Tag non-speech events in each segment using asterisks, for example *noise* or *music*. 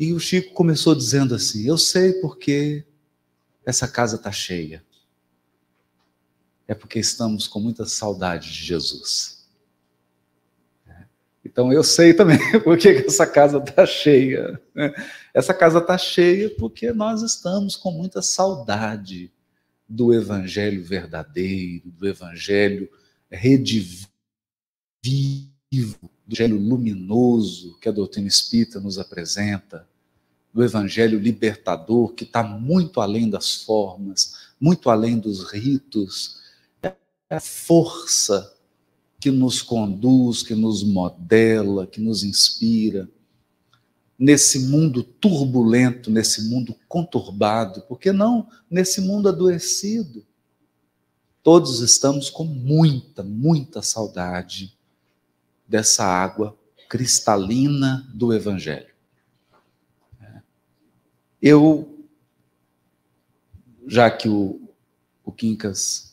E o Chico começou dizendo assim: Eu sei porque essa casa está cheia. É porque estamos com muita saudade de Jesus. Então eu sei também *laughs* por que essa casa está cheia. Essa casa está cheia porque nós estamos com muita saudade do Evangelho verdadeiro, do Evangelho redivivo, do Evangelho luminoso que a doutrina espírita nos apresenta, do Evangelho libertador que está muito além das formas, muito além dos ritos. É a força que nos conduz, que nos modela, que nos inspira nesse mundo turbulento, nesse mundo conturbado, porque não nesse mundo adoecido. Todos estamos com muita, muita saudade dessa água cristalina do Evangelho. Eu, já que o, o Quincas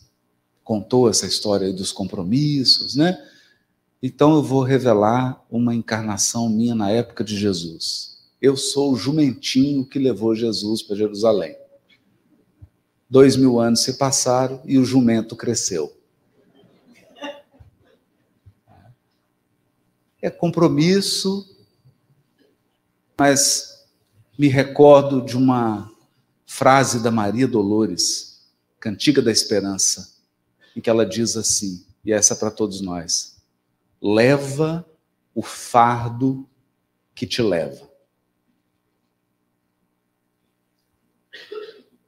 contou essa história dos compromissos, né? Então eu vou revelar uma encarnação minha na época de Jesus. Eu sou o jumentinho que levou Jesus para Jerusalém. Dois mil anos se passaram e o jumento cresceu. É compromisso, mas me recordo de uma frase da Maria Dolores, Cantiga da Esperança em que ela diz assim, e essa é para todos nós: leva o fardo que te leva.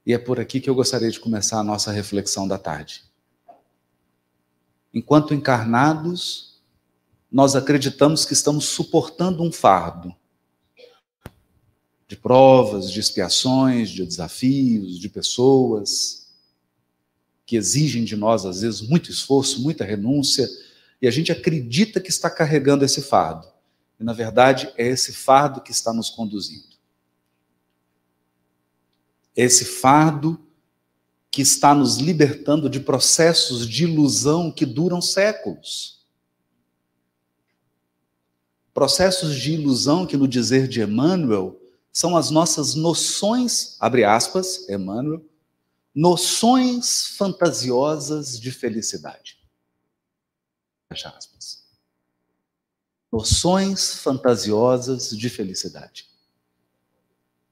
E é por aqui que eu gostaria de começar a nossa reflexão da tarde. Enquanto encarnados, nós acreditamos que estamos suportando um fardo de provas, de expiações, de desafios, de pessoas que exigem de nós, às vezes, muito esforço, muita renúncia, e a gente acredita que está carregando esse fardo. E, na verdade, é esse fardo que está nos conduzindo. É esse fardo que está nos libertando de processos de ilusão que duram séculos. Processos de ilusão que, no dizer de Emmanuel, são as nossas noções, abre aspas, Emmanuel, noções fantasiosas de felicidade. aspas. Noções fantasiosas de felicidade.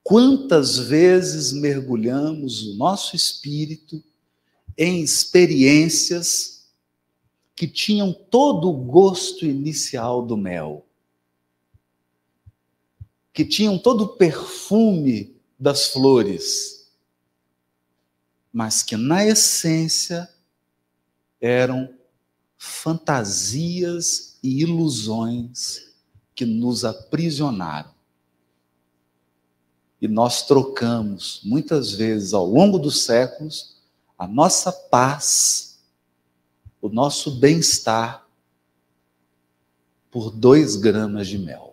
Quantas vezes mergulhamos o nosso espírito em experiências que tinham todo o gosto inicial do mel, que tinham todo o perfume das flores, mas que na essência eram fantasias e ilusões que nos aprisionaram. E nós trocamos, muitas vezes ao longo dos séculos, a nossa paz, o nosso bem-estar, por dois gramas de mel.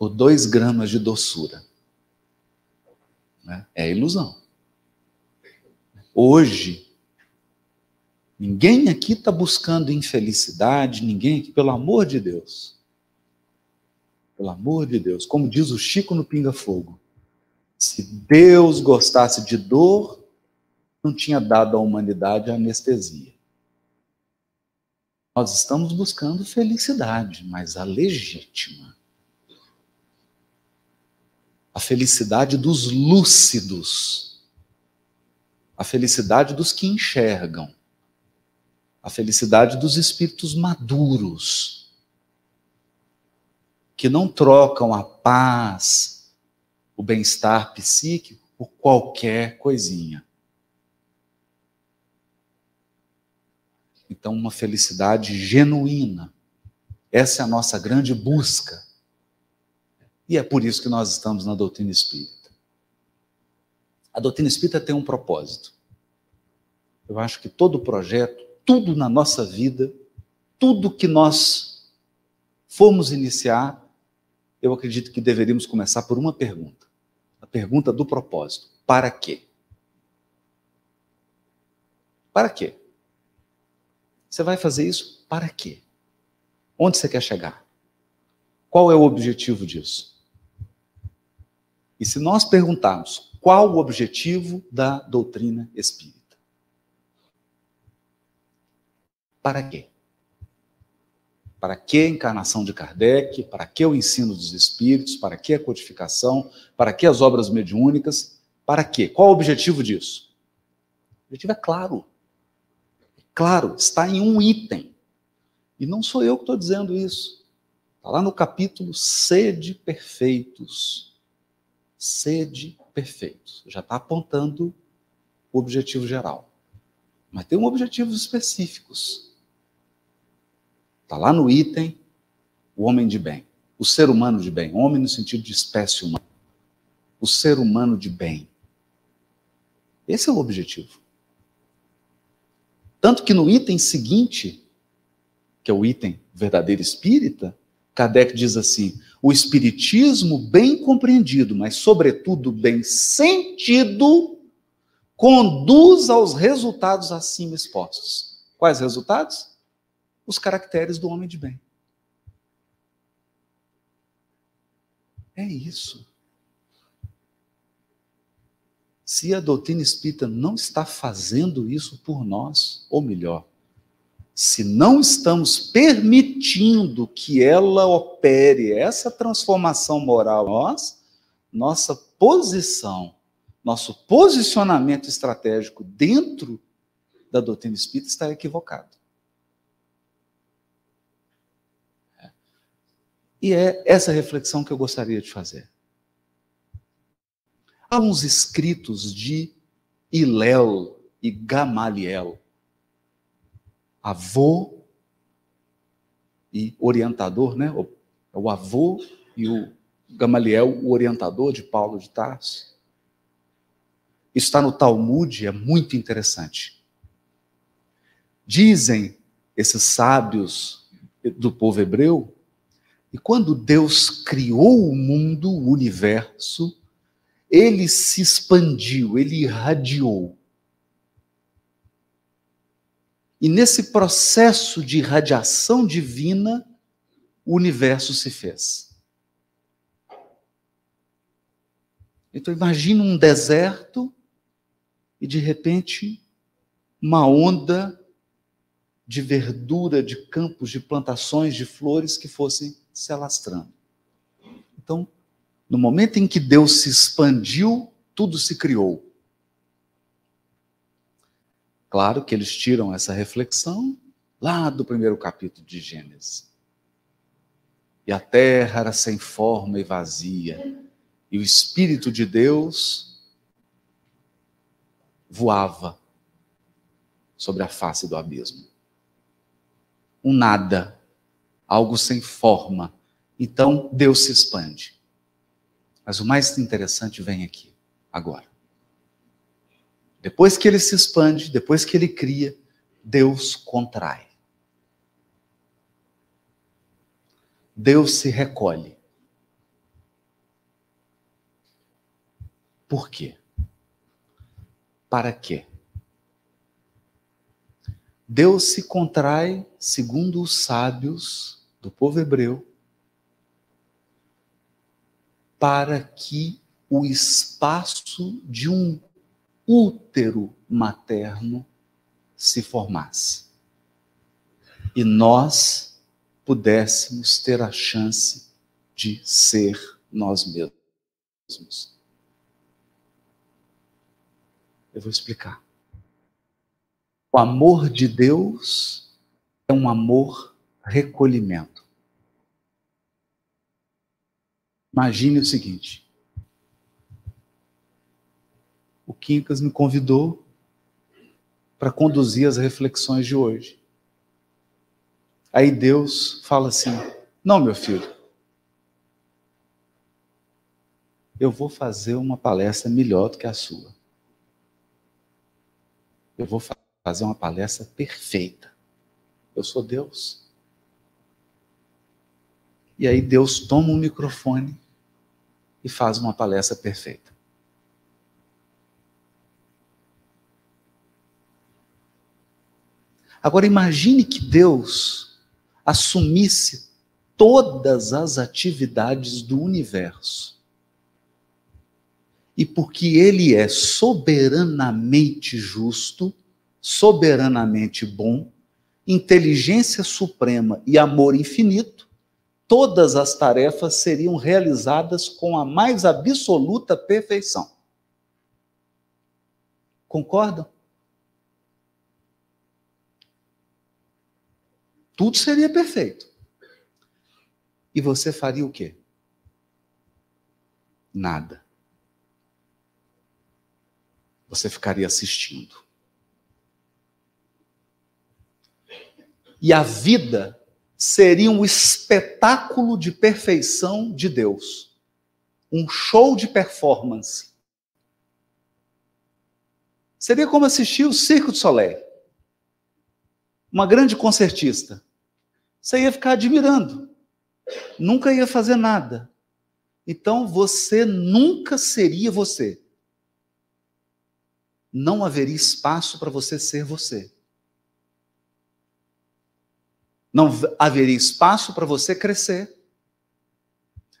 Por dois gramas de doçura. Né? É ilusão. Hoje, ninguém aqui está buscando infelicidade, ninguém aqui, pelo amor de Deus. Pelo amor de Deus. Como diz o Chico no Pinga Fogo. Se Deus gostasse de dor, não tinha dado à humanidade a anestesia. Nós estamos buscando felicidade, mas a legítima a felicidade dos lúcidos, a felicidade dos que enxergam, a felicidade dos espíritos maduros, que não trocam a paz, o bem-estar psíquico por qualquer coisinha. Então, uma felicidade genuína. Essa é a nossa grande busca e é por isso que nós estamos na doutrina espírita. A doutrina espírita tem um propósito. Eu acho que todo projeto, tudo na nossa vida, tudo que nós formos iniciar, eu acredito que deveríamos começar por uma pergunta. A pergunta do propósito: para quê? Para quê? Você vai fazer isso para quê? Onde você quer chegar? Qual é o objetivo disso? E se nós perguntarmos qual o objetivo da doutrina espírita? Para quê? Para que a encarnação de Kardec? Para que o ensino dos espíritos? Para que a codificação? Para que as obras mediúnicas? Para quê? Qual o objetivo disso? O objetivo é claro. Claro, está em um item. E não sou eu que estou dizendo isso. Está lá no capítulo Sede Perfeitos. Sede Perfeitos. Já está apontando o objetivo geral. Mas tem um objetivos específicos. Está lá no item o homem de bem, o ser humano de bem, homem no sentido de espécie humana. O ser humano de bem. Esse é o objetivo. Tanto que no item seguinte, que é o item verdadeiro espírita, Kardec diz assim: o espiritismo bem compreendido, mas sobretudo bem sentido, conduz aos resultados acima expostos. Quais resultados? os caracteres do homem de bem. É isso. Se a doutrina espírita não está fazendo isso por nós, ou melhor, se não estamos permitindo que ela opere essa transformação moral nós, nossa posição, nosso posicionamento estratégico dentro da doutrina espírita está equivocado. E é essa reflexão que eu gostaria de fazer. Há uns escritos de Hilel e Gamaliel, avô e orientador, né? O avô e o Gamaliel, o orientador de Paulo de Tarso. Está no Talmud, é muito interessante. Dizem esses sábios do povo hebreu e quando Deus criou o mundo, o universo, ele se expandiu, ele irradiou. E nesse processo de irradiação divina, o universo se fez. Então imagine um deserto e de repente uma onda de verdura, de campos, de plantações, de flores que fossem se alastrando. Então, no momento em que Deus se expandiu, tudo se criou. Claro que eles tiram essa reflexão lá do primeiro capítulo de Gênesis. E a terra era sem forma e vazia, e o Espírito de Deus voava sobre a face do abismo. Um nada algo sem forma. Então Deus se expande. Mas o mais interessante vem aqui, agora. Depois que ele se expande, depois que ele cria, Deus contrai. Deus se recolhe. Por quê? Para quê? Deus se contrai, segundo os sábios, do povo hebreu para que o espaço de um útero materno se formasse. E nós pudéssemos ter a chance de ser nós mesmos. Eu vou explicar. O amor de Deus é um amor recolhimento. Imagine o seguinte: o Quincas me convidou para conduzir as reflexões de hoje. Aí Deus fala assim: Não, meu filho, eu vou fazer uma palestra melhor do que a sua. Eu vou fazer uma palestra perfeita. Eu sou Deus. E aí Deus toma um microfone e faz uma palestra perfeita. Agora imagine que Deus assumisse todas as atividades do universo. E porque ele é soberanamente justo, soberanamente bom, inteligência suprema e amor infinito, todas as tarefas seriam realizadas com a mais absoluta perfeição. Concordam? Tudo seria perfeito. E você faria o quê? Nada. Você ficaria assistindo. E a vida seria um espetáculo de perfeição de Deus. Um show de performance. Seria como assistir o Circo de Soleil. Uma grande concertista. Você ia ficar admirando. Nunca ia fazer nada. Então você nunca seria você. Não haveria espaço para você ser você. Não haveria espaço para você crescer.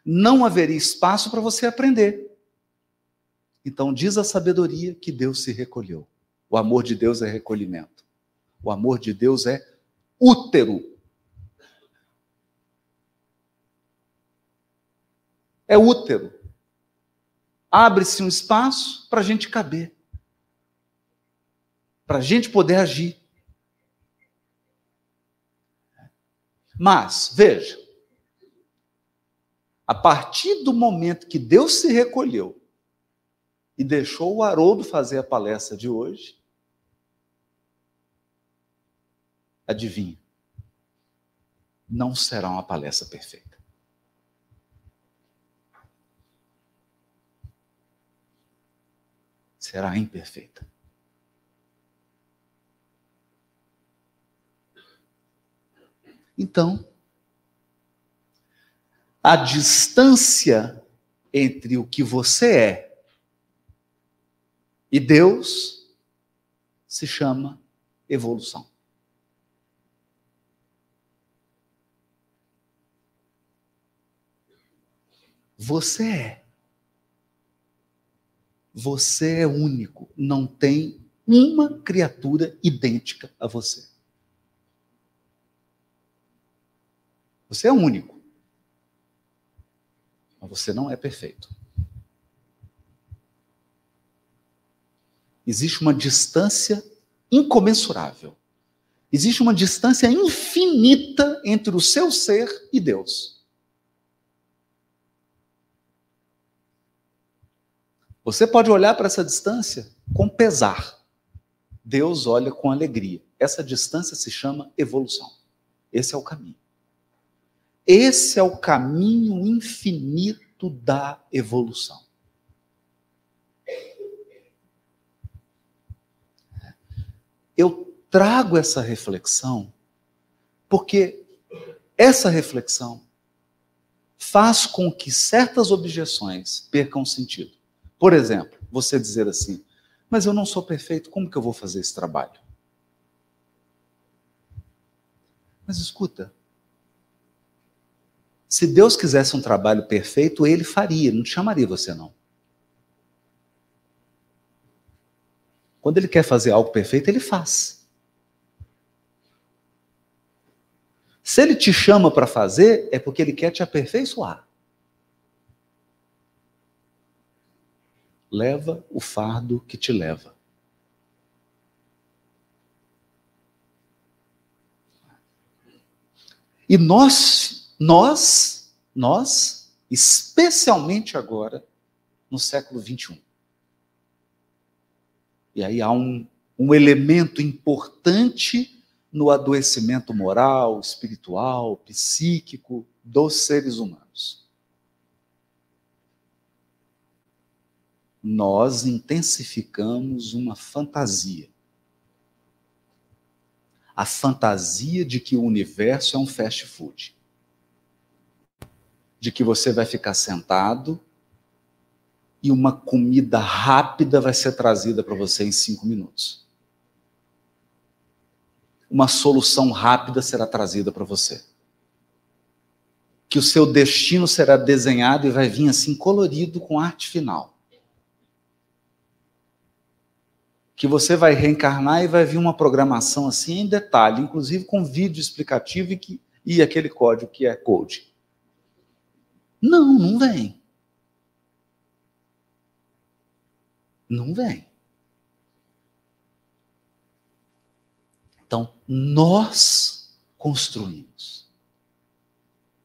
Não haveria espaço para você aprender. Então diz a sabedoria que Deus se recolheu. O amor de Deus é recolhimento. O amor de Deus é útero. É útero. Abre-se um espaço para a gente caber. Para a gente poder agir. Mas, veja, a partir do momento que Deus se recolheu e deixou o Haroldo fazer a palestra de hoje, adivinha, não será uma palestra perfeita. Será imperfeita. Então, a distância entre o que você é e Deus se chama evolução. Você é. Você é único. Não tem uma criatura idêntica a você. Você é único. Mas você não é perfeito. Existe uma distância incomensurável. Existe uma distância infinita entre o seu ser e Deus. Você pode olhar para essa distância com pesar. Deus olha com alegria. Essa distância se chama evolução. Esse é o caminho. Esse é o caminho infinito da evolução. Eu trago essa reflexão porque essa reflexão faz com que certas objeções percam sentido. Por exemplo, você dizer assim: mas eu não sou perfeito, como que eu vou fazer esse trabalho? Mas escuta, se Deus quisesse um trabalho perfeito, ele faria, não te chamaria você não. Quando ele quer fazer algo perfeito, ele faz. Se ele te chama para fazer, é porque ele quer te aperfeiçoar. Leva o fardo que te leva. E nós nós, nós, especialmente agora, no século 21. E aí há um, um elemento importante no adoecimento moral, espiritual, psíquico dos seres humanos. Nós intensificamos uma fantasia. A fantasia de que o universo é um fast food de que você vai ficar sentado e uma comida rápida vai ser trazida para você em cinco minutos. Uma solução rápida será trazida para você. que o seu destino será desenhado e vai vir assim colorido com arte final. Que você vai reencarnar e vai vir uma programação assim em detalhe, inclusive com vídeo explicativo e, que, e aquele código que é code. Não, não vem. Não vem. Então, nós construímos.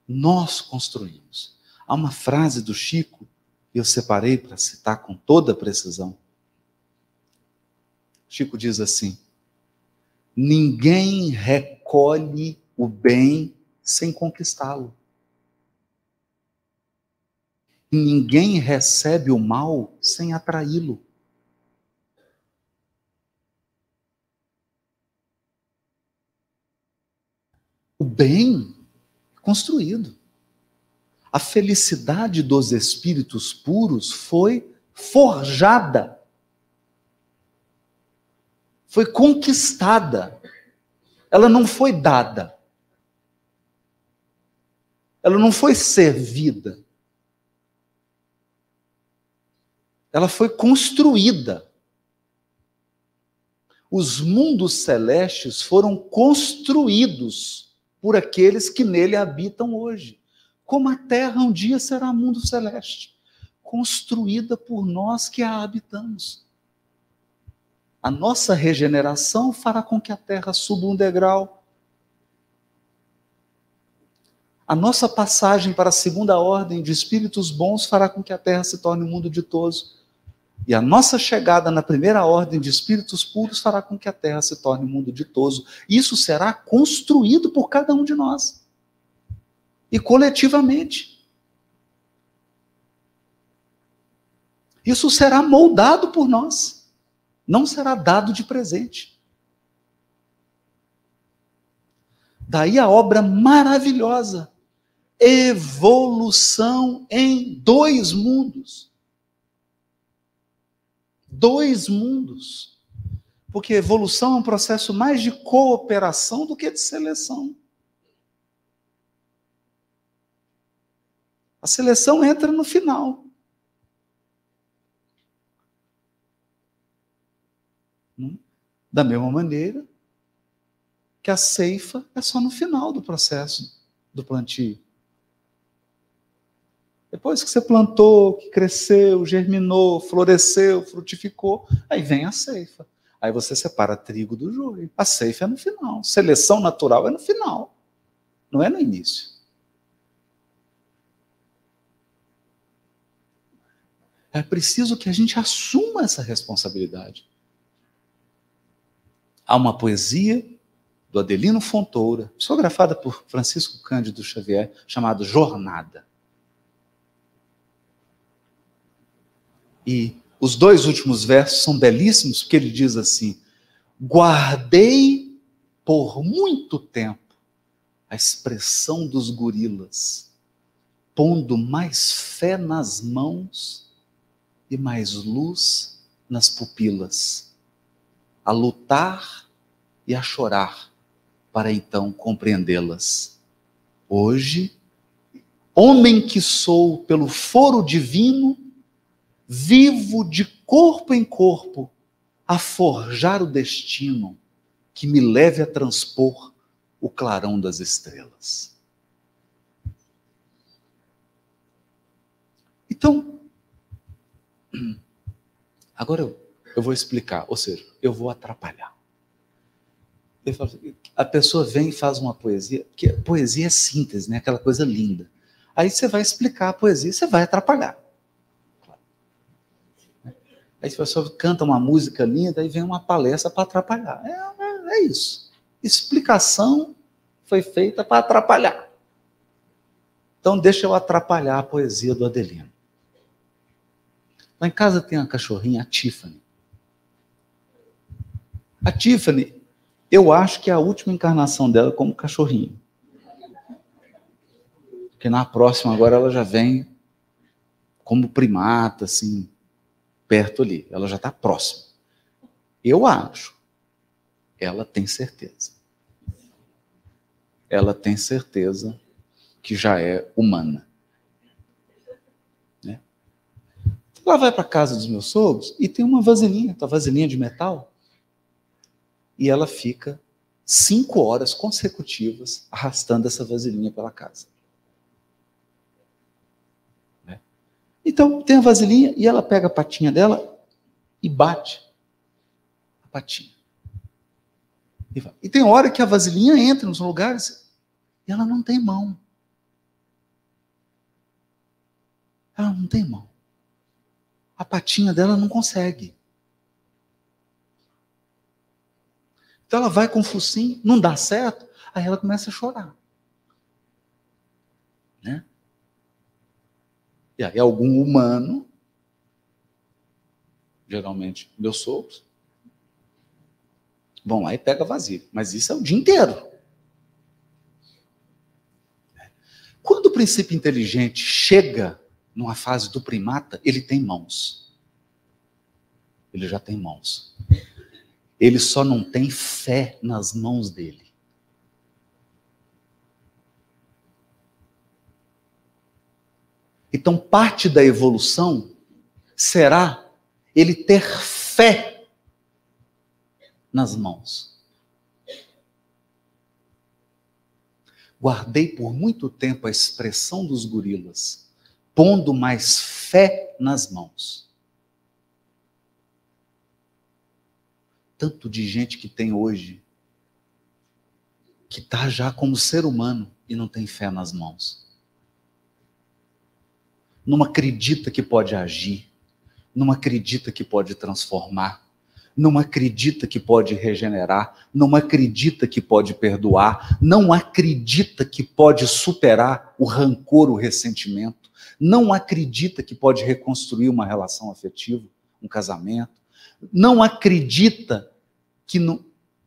Nós construímos. Há uma frase do Chico, eu separei para citar com toda precisão. Chico diz assim: Ninguém recolhe o bem sem conquistá-lo. Ninguém recebe o mal sem atraí-lo. O bem é construído. A felicidade dos espíritos puros foi forjada, foi conquistada. Ela não foi dada. Ela não foi servida. Ela foi construída. Os mundos celestes foram construídos por aqueles que nele habitam hoje. Como a terra um dia será mundo celeste, construída por nós que a habitamos. A nossa regeneração fará com que a terra suba um degrau. A nossa passagem para a segunda ordem de espíritos bons fará com que a terra se torne um mundo ditoso. E a nossa chegada na primeira ordem de espíritos puros fará com que a terra se torne um mundo ditoso. Isso será construído por cada um de nós. E coletivamente. Isso será moldado por nós. Não será dado de presente. Daí a obra maravilhosa. Evolução em dois mundos dois mundos. Porque evolução é um processo mais de cooperação do que de seleção. A seleção entra no final. Hum? Da mesma maneira que a ceifa é só no final do processo do plantio. Depois que você plantou, que cresceu, germinou, floresceu, frutificou, aí vem a ceifa. Aí você separa trigo do joio. A ceifa é no final. Seleção natural é no final. Não é no início. É preciso que a gente assuma essa responsabilidade. Há uma poesia do Adelino Fontoura, psicografada por Francisco Cândido Xavier, chamada Jornada. E os dois últimos versos são belíssimos, porque ele diz assim: Guardei por muito tempo a expressão dos gorilas, pondo mais fé nas mãos e mais luz nas pupilas, a lutar e a chorar, para então compreendê-las. Hoje, homem que sou pelo foro divino, vivo de corpo em corpo, a forjar o destino que me leve a transpor o clarão das estrelas. Então, *clears throat* agora eu, eu vou explicar, ou seja, eu vou atrapalhar. Assim, a pessoa vem e faz uma poesia, que poesia é síntese, né? aquela coisa linda. Aí você vai explicar a poesia, você vai atrapalhar. Aí a pessoa canta uma música linda e vem uma palestra para atrapalhar. É, é, é isso. Explicação foi feita para atrapalhar. Então deixa eu atrapalhar a poesia do Adelino. Lá em casa tem uma cachorrinha, a Tiffany. A Tiffany, eu acho que é a última encarnação dela como cachorrinho. Porque na próxima agora ela já vem como primata, assim, perto ali, ela já está próxima. Eu acho. Ela tem certeza. Ela tem certeza que já é humana. Né? Ela vai para casa dos meus sogros e tem uma vasilhinha, uma vasilhinha de metal, e ela fica cinco horas consecutivas arrastando essa vasilhinha pela casa. Né? Então, tem a vasilhinha e ela pega a patinha dela e bate a patinha. E, e tem hora que a vasilhinha entra nos lugares e ela não tem mão. Ela não tem mão. A patinha dela não consegue. Então ela vai com o focinho, não dá certo, aí ela começa a chorar. Né? E aí algum humano, geralmente meus sogros, vão lá e pega vazio. Mas isso é o dia inteiro. Quando o princípio inteligente chega numa fase do primata, ele tem mãos. Ele já tem mãos. Ele só não tem fé nas mãos dele. Então, parte da evolução será ele ter fé nas mãos. Guardei por muito tempo a expressão dos gorilas, pondo mais fé nas mãos. Tanto de gente que tem hoje, que está já como ser humano e não tem fé nas mãos. Não acredita que pode agir, não acredita que pode transformar, não acredita que pode regenerar, não acredita que pode perdoar, não acredita que pode superar o rancor, o ressentimento, não acredita que pode reconstruir uma relação afetiva, um casamento, não acredita que,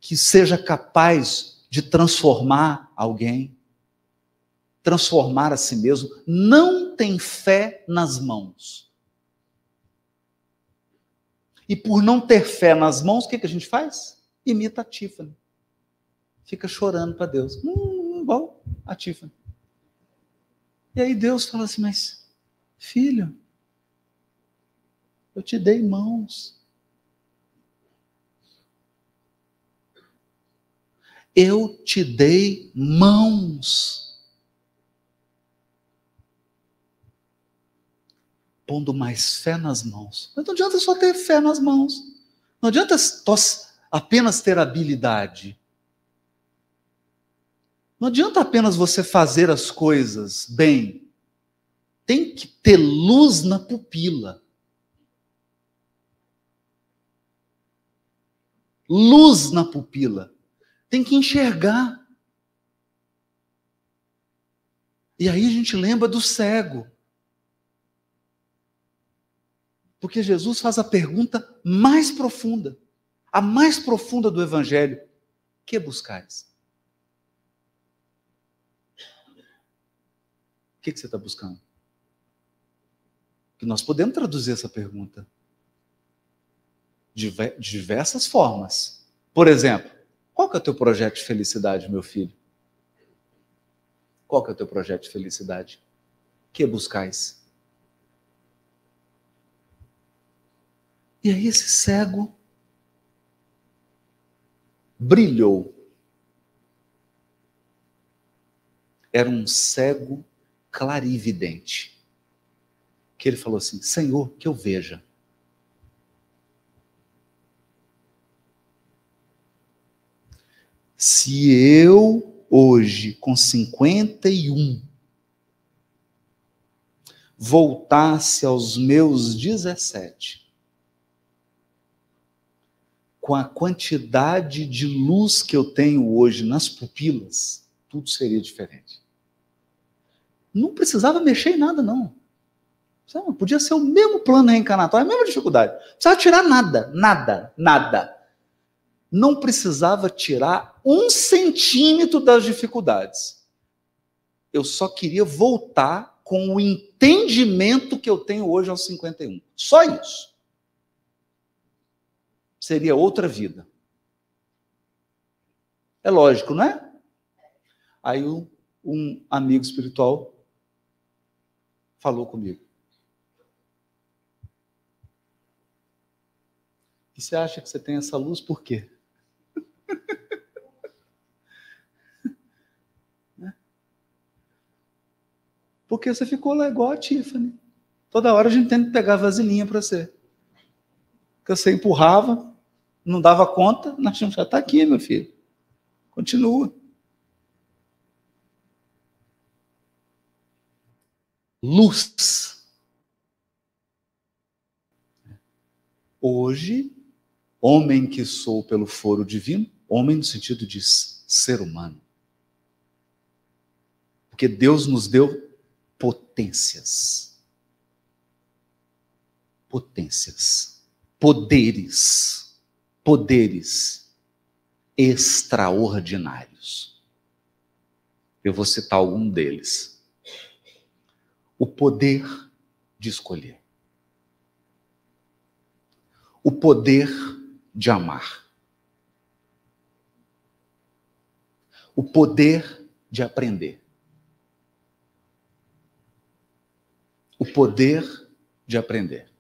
que seja capaz de transformar alguém, transformar a si mesmo, não tem fé nas mãos. E por não ter fé nas mãos, o que, que a gente faz? Imita a Tiffany. Fica chorando para Deus. Hum, igual a Tiffany. E aí Deus fala assim: Mas, filho, eu te dei mãos. Eu te dei mãos. Pondo mais fé nas mãos. Mas não adianta só ter fé nas mãos. Não adianta apenas ter habilidade. Não adianta apenas você fazer as coisas bem. Tem que ter luz na pupila. Luz na pupila tem que enxergar. E aí a gente lembra do cego. Porque Jesus faz a pergunta mais profunda, a mais profunda do Evangelho: que buscais? O que, que você está buscando? Que nós podemos traduzir essa pergunta de diversas formas. Por exemplo, qual que é o teu projeto de felicidade, meu filho? Qual que é o teu projeto de felicidade? Que buscais? E aí esse cego brilhou. Era um cego clarividente. Que ele falou assim: Senhor, que eu veja. Se eu hoje, com 51, voltasse aos meus 17, com a quantidade de luz que eu tenho hoje nas pupilas, tudo seria diferente. Não precisava mexer em nada, não. Podia ser o mesmo plano reencarnatório, a mesma dificuldade. Não precisava tirar nada, nada, nada não precisava tirar um centímetro das dificuldades. Eu só queria voltar com o entendimento que eu tenho hoje aos 51. Só isso. Seria outra vida. É lógico, não é? Aí o, um amigo espiritual falou comigo. E você acha que você tem essa luz por quê? Porque você ficou lá igual a Tiffany. Toda hora a gente tenta pegar vasilhinha para você. Que você empurrava, não dava conta, nós já está aqui, meu filho. Continua. Luz. Hoje, homem que sou pelo foro divino, homem no sentido de ser humano. Porque Deus nos deu potências. Potências. Poderes. Poderes extraordinários. Eu vou citar algum deles. O poder de escolher. O poder de amar. O poder de aprender. O poder de aprender.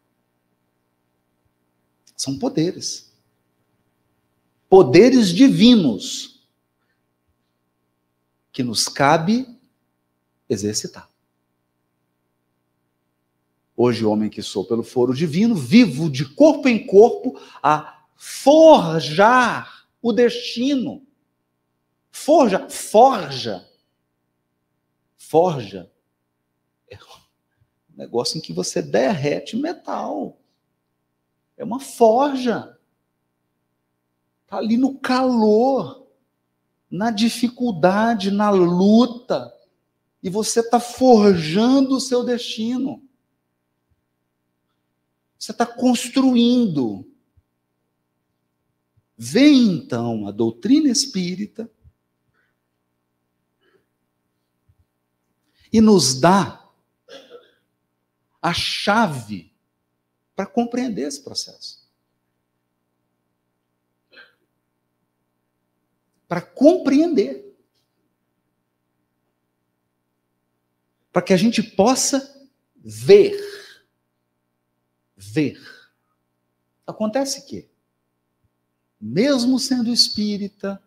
São poderes. Poderes divinos que nos cabe exercitar. Hoje, homem que sou pelo foro divino, vivo de corpo em corpo a forjar o destino. Forja, forja. Forja negócio em que você derrete metal. É uma forja. Está ali no calor, na dificuldade, na luta. E você está forjando o seu destino. Você está construindo. Vem então a doutrina espírita e nos dá a chave para compreender esse processo. Para compreender. Para que a gente possa ver. Ver. Acontece que, mesmo sendo espírita,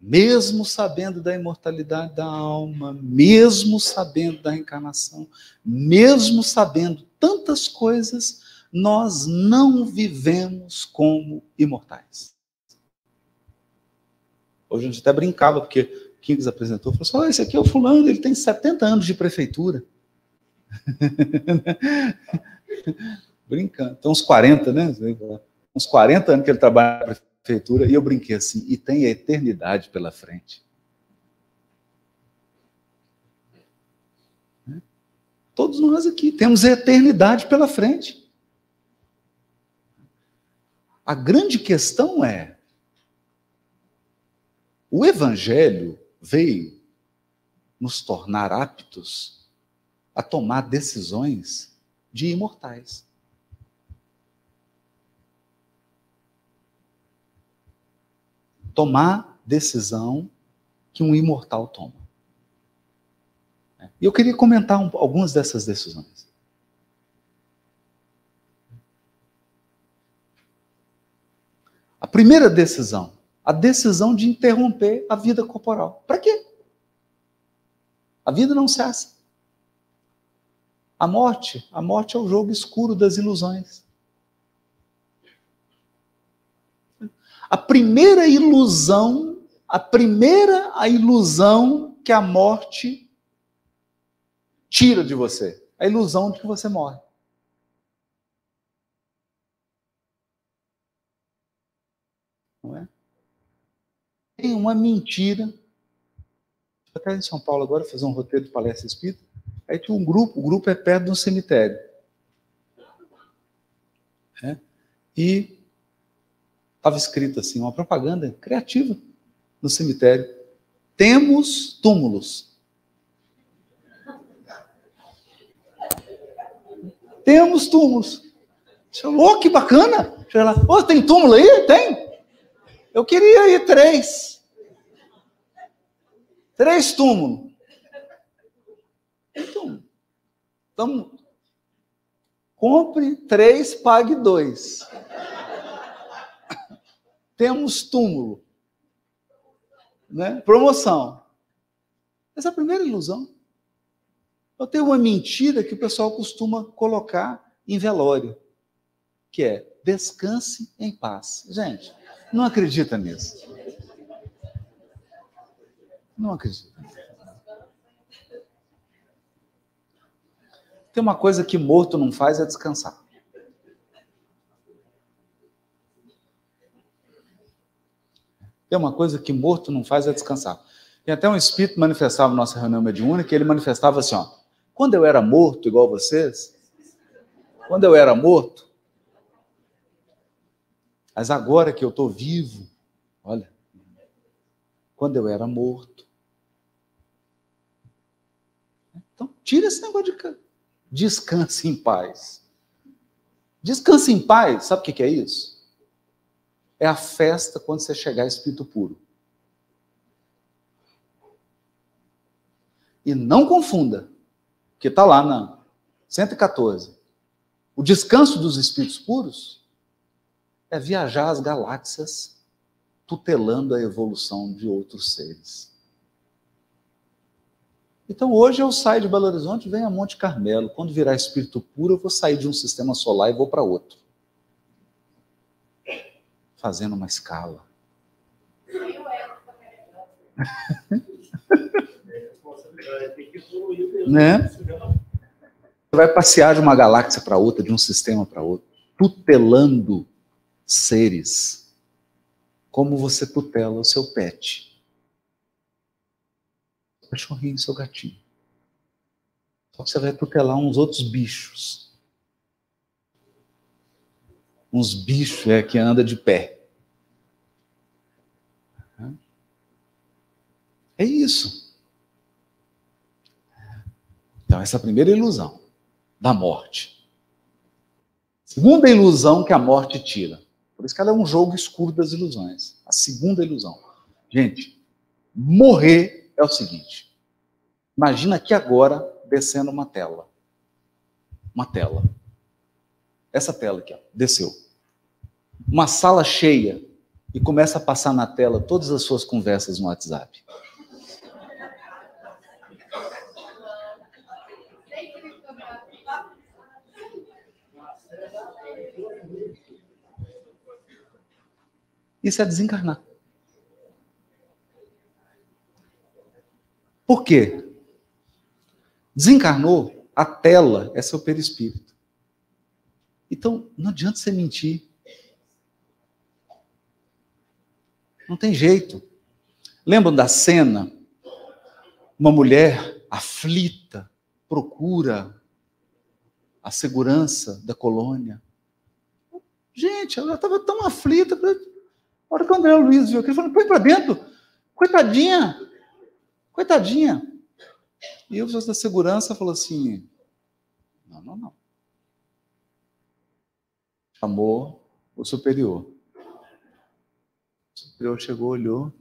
mesmo sabendo da imortalidade da alma, mesmo sabendo da reencarnação, mesmo sabendo tantas coisas, nós não vivemos como imortais. Hoje a gente até brincava, porque Kings apresentou, falou assim, oh, esse aqui é o fulano, ele tem 70 anos de prefeitura. *laughs* Brincando. Então, uns 40, né? Uns 40 anos que ele trabalha na prefeitura e eu brinquei assim, e tem a eternidade pela frente. Todos nós aqui temos a eternidade pela frente. A grande questão é: o Evangelho veio nos tornar aptos a tomar decisões de imortais. Tomar decisão que um imortal toma. E eu queria comentar um, algumas dessas decisões. A primeira decisão, a decisão de interromper a vida corporal. Para quê? A vida não cessa. A morte, a morte é o jogo escuro das ilusões. A primeira ilusão, a primeira a ilusão que a morte tira de você, a ilusão de que você morre. Não é? Tem uma mentira. Até em São Paulo agora fazer um roteiro de palestra espírita. Aí tinha um grupo, o grupo é perto de um cemitério. É? E estava escrito assim, uma propaganda criativa no cemitério. Temos túmulos. Temos túmulos. Oh, que bacana! Lá, oh, tem túmulo aí? Tem. Eu queria ir três. Três túmulos. Então, então compre três, pague dois. Temos túmulo. Né? Promoção. Essa é a primeira ilusão. Eu tenho uma mentira que o pessoal costuma colocar em velório, que é descanse em paz. Gente, não acredita nisso. Não acredita. Tem uma coisa que morto não faz é descansar. Tem uma coisa que morto não faz é descansar. Tem até um espírito manifestava na nossa reunião mediúnica, ele manifestava assim, ó, quando eu era morto, igual vocês, quando eu era morto, mas agora que eu estou vivo, olha, quando eu era morto. Então, tira esse negócio de descanse em paz. Descanse em paz, sabe o que é isso? É a festa quando você chegar espírito puro. E não confunda, que está lá na 114. O descanso dos espíritos puros é viajar as galáxias tutelando a evolução de outros seres. Então hoje eu saio de Belo Horizonte e venho a Monte Carmelo. Quando virar espírito puro, eu vou sair de um sistema solar e vou para outro. Fazendo uma escala. *laughs* né? Você vai passear de uma galáxia para outra, de um sistema para outro, tutelando seres, como você tutela o seu pet. Seu cachorrinho, seu gatinho. Só que você vai tutelar uns outros bichos. Uns bichos é, que anda de pé. É isso. Então, essa é a primeira ilusão da morte. Segunda ilusão que a morte tira. Por isso que ela é um jogo escuro das ilusões. A segunda ilusão. Gente, morrer é o seguinte. Imagina aqui agora descendo uma tela. Uma tela. Essa tela aqui, ó, desceu. Uma sala cheia e começa a passar na tela todas as suas conversas no WhatsApp. Isso é desencarnar. Por quê? Desencarnou, a tela é seu perispírito. Então, não adianta você mentir. Não tem jeito. Lembram da cena? Uma mulher aflita procura a segurança da colônia. Gente, ela estava tão aflita. Hora que o André Luiz viu aquilo, ele falou: põe para dentro. Coitadinha. Coitadinha. E o da segurança falou assim: não, não, não. Chamou o superior. O superior chegou, olhou.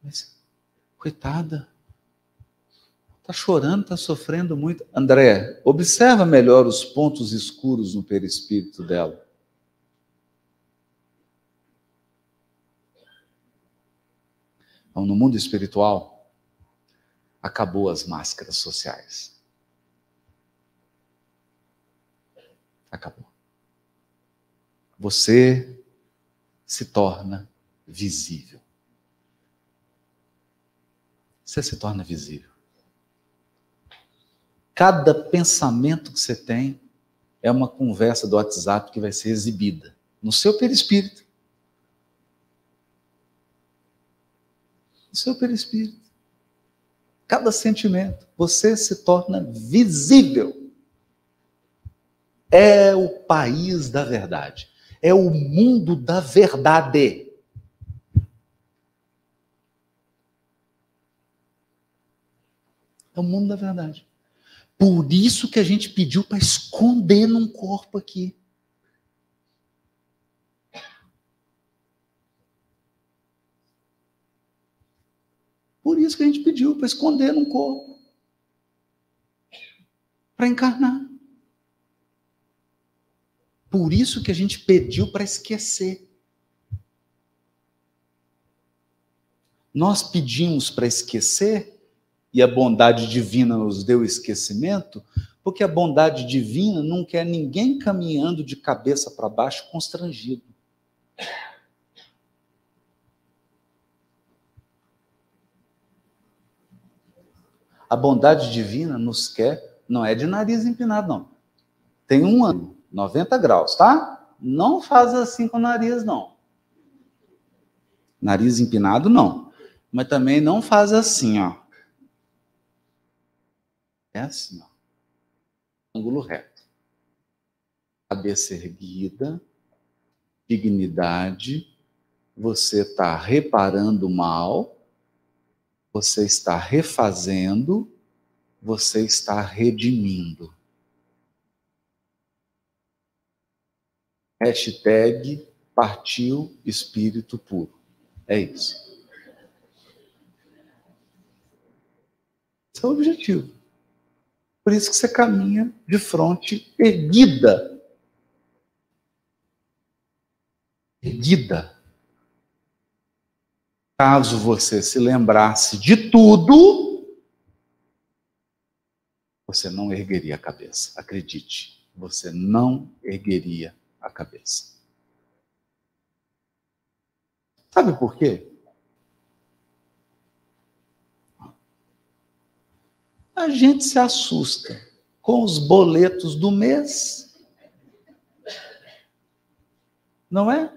Mas, coitada. Está chorando, está sofrendo muito. André, observa melhor os pontos escuros no perispírito dela. Então, no mundo espiritual, acabou as máscaras sociais. Acabou. Você se torna visível. Você se torna visível. Cada pensamento que você tem é uma conversa do WhatsApp que vai ser exibida no seu perispírito. No seu perispírito. Cada sentimento, você se torna visível. É o país da verdade. É o mundo da verdade. É o mundo da verdade. Por isso que a gente pediu para esconder num corpo aqui. Por isso que a gente pediu para esconder num corpo. Para encarnar. Por isso que a gente pediu para esquecer. Nós pedimos para esquecer e a bondade divina nos deu esquecimento, porque a bondade divina não quer ninguém caminhando de cabeça para baixo constrangido. A bondade divina nos quer, não é de nariz empinado, não. Tem um ano, 90 graus, tá? Não faz assim com o nariz, não. Nariz empinado, não. Mas também não faz assim, ó. É assim, ó. Ângulo reto. Cabeça erguida, dignidade. Você está reparando mal você está refazendo, você está redimindo. Hashtag partiu espírito puro. É isso. Esse é o objetivo. Por isso que você caminha de fronte erguida. Erguida. Caso você se lembrasse de tudo, você não ergueria a cabeça. Acredite, você não ergueria a cabeça. Sabe por quê? A gente se assusta com os boletos do mês. Não é?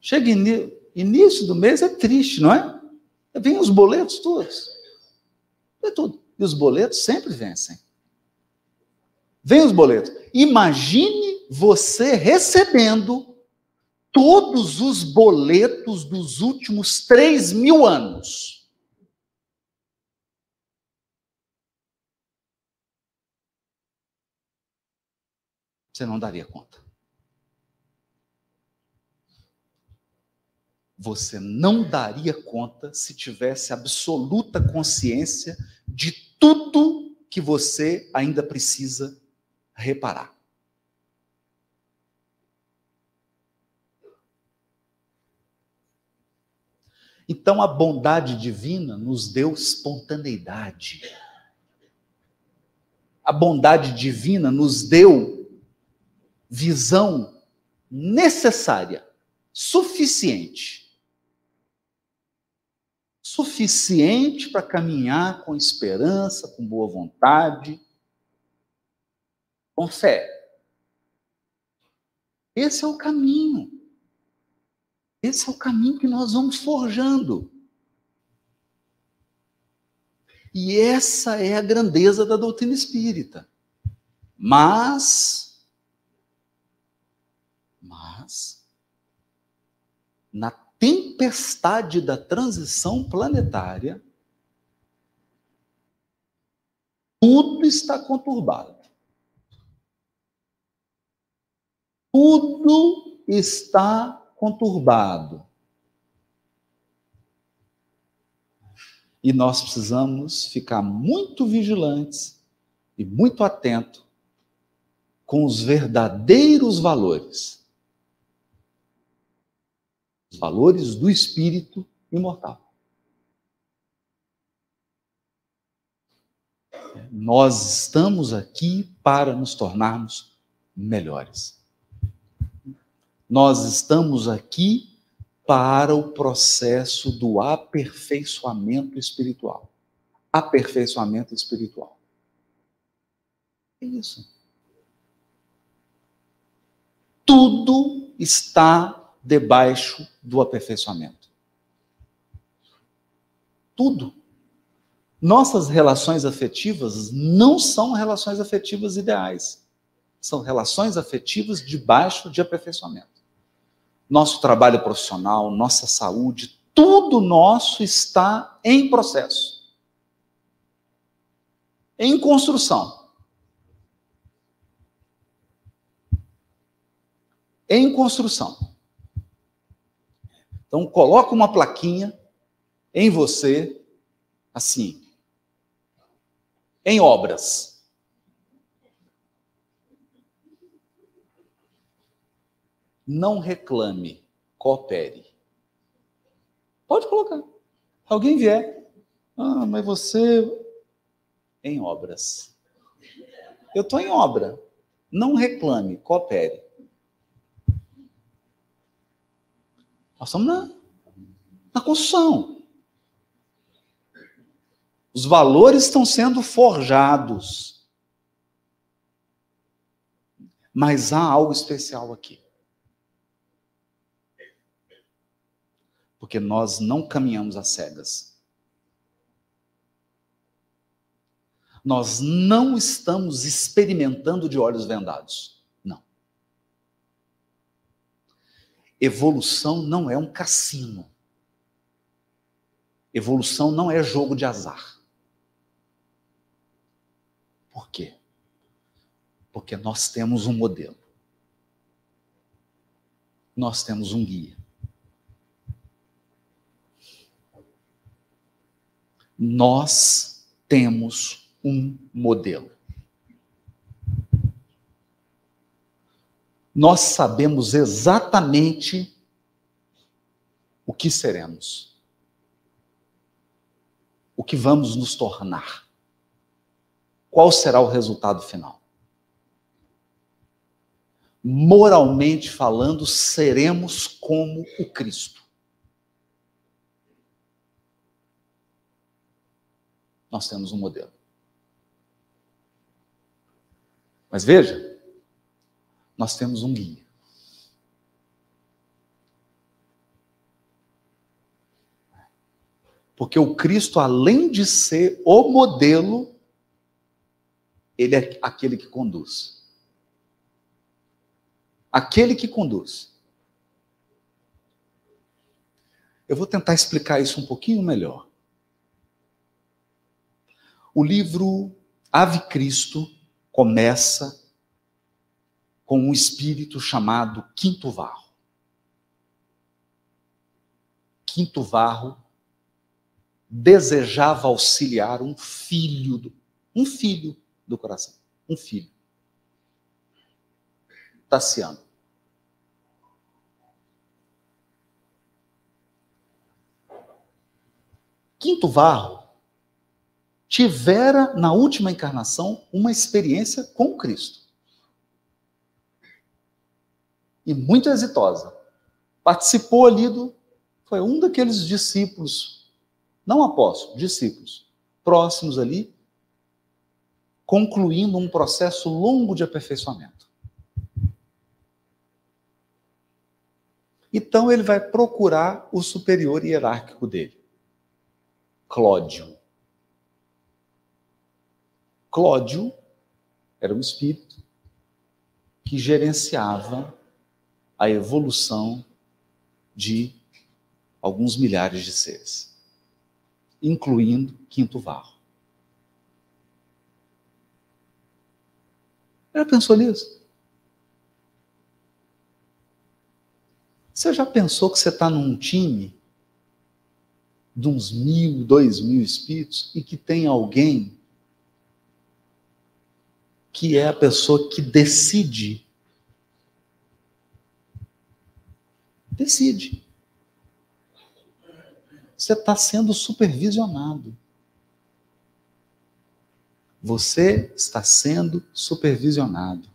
Chega em Início do mês é triste, não é? Vem os boletos todos. É tudo. E os boletos sempre vencem. Vem os boletos. Imagine você recebendo todos os boletos dos últimos três mil anos. Você não daria conta. Você não daria conta se tivesse absoluta consciência de tudo que você ainda precisa reparar. Então a bondade divina nos deu espontaneidade. A bondade divina nos deu visão necessária, suficiente suficiente para caminhar com esperança, com boa vontade, com fé. Esse é o caminho. Esse é o caminho que nós vamos forjando. E essa é a grandeza da doutrina espírita. Mas, mas, na tempestade da transição planetária, tudo está conturbado. Tudo está conturbado. E nós precisamos ficar muito vigilantes e muito atentos com os verdadeiros valores os valores do espírito imortal. Nós estamos aqui para nos tornarmos melhores. Nós estamos aqui para o processo do aperfeiçoamento espiritual. Aperfeiçoamento espiritual. É isso. Tudo está debaixo do aperfeiçoamento. Tudo. Nossas relações afetivas não são relações afetivas ideais. São relações afetivas debaixo de aperfeiçoamento. Nosso trabalho profissional, nossa saúde, tudo nosso está em processo. Em construção. Em construção. Então, coloca uma plaquinha em você assim, em obras. Não reclame, coopere. Pode colocar. Alguém vier. Ah, mas você. Em obras. Eu estou em obra. Não reclame, coopere. Nós estamos na, na construção. Os valores estão sendo forjados. Mas há algo especial aqui. Porque nós não caminhamos às cegas. Nós não estamos experimentando de olhos vendados. Não. Evolução não é um cassino. Evolução não é jogo de azar. Por quê? Porque nós temos um modelo. Nós temos um guia. Nós temos um modelo. Nós sabemos exatamente o que seremos, o que vamos nos tornar qual será o resultado final? Moralmente falando, seremos como o Cristo. Nós temos um modelo. Mas veja, nós temos um guia. Porque o Cristo, além de ser o modelo, ele é aquele que conduz. Aquele que conduz. Eu vou tentar explicar isso um pouquinho melhor. O livro Ave Cristo começa com um espírito chamado Quinto Varro. Quinto Varro desejava auxiliar um filho, um filho do coração. Um filho. Tassiano. Quinto Varro tivera na última encarnação uma experiência com Cristo. E muito exitosa. Participou ali do. Foi um daqueles discípulos, não apóstolos, discípulos, próximos ali, concluindo um processo longo de aperfeiçoamento. Então ele vai procurar o superior hierárquico dele, Clódio. Clódio era um espírito que gerenciava a evolução de alguns milhares de seres, incluindo Quinto Varro. Já pensou nisso? Você já pensou que você está num time de uns mil, dois mil espíritos e que tem alguém que é a pessoa que decide? Decide. Você está sendo supervisionado. Você está sendo supervisionado.